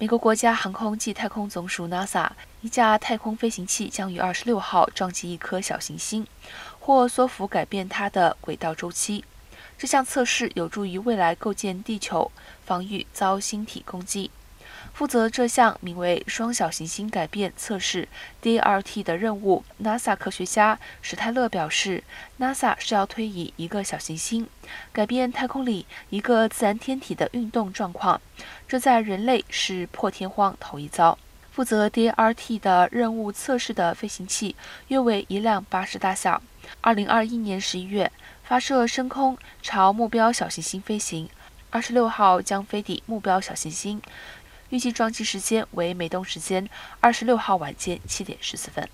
美国国家航空暨太空总署 NASA 一架太空飞行器将于二十六号撞击一颗小行星，或缩幅改变它的轨道周期。这项测试有助于未来构建地球，防御遭星体攻击。负责这项名为“双小行星改变测试 ”（DRT） 的任务，NASA 科学家史泰勒表示，NASA 是要推移一个小行星，改变太空里一个自然天体的运动状况。这在人类是破天荒头一遭。负责 DRT 的任务测试的飞行器约为一辆巴士大小。二零二一年十一月发射升空，朝目标小行星飞行。二十六号将飞抵目标小行星。预计撞击时间为美东时间二十六号晚间七点十四分。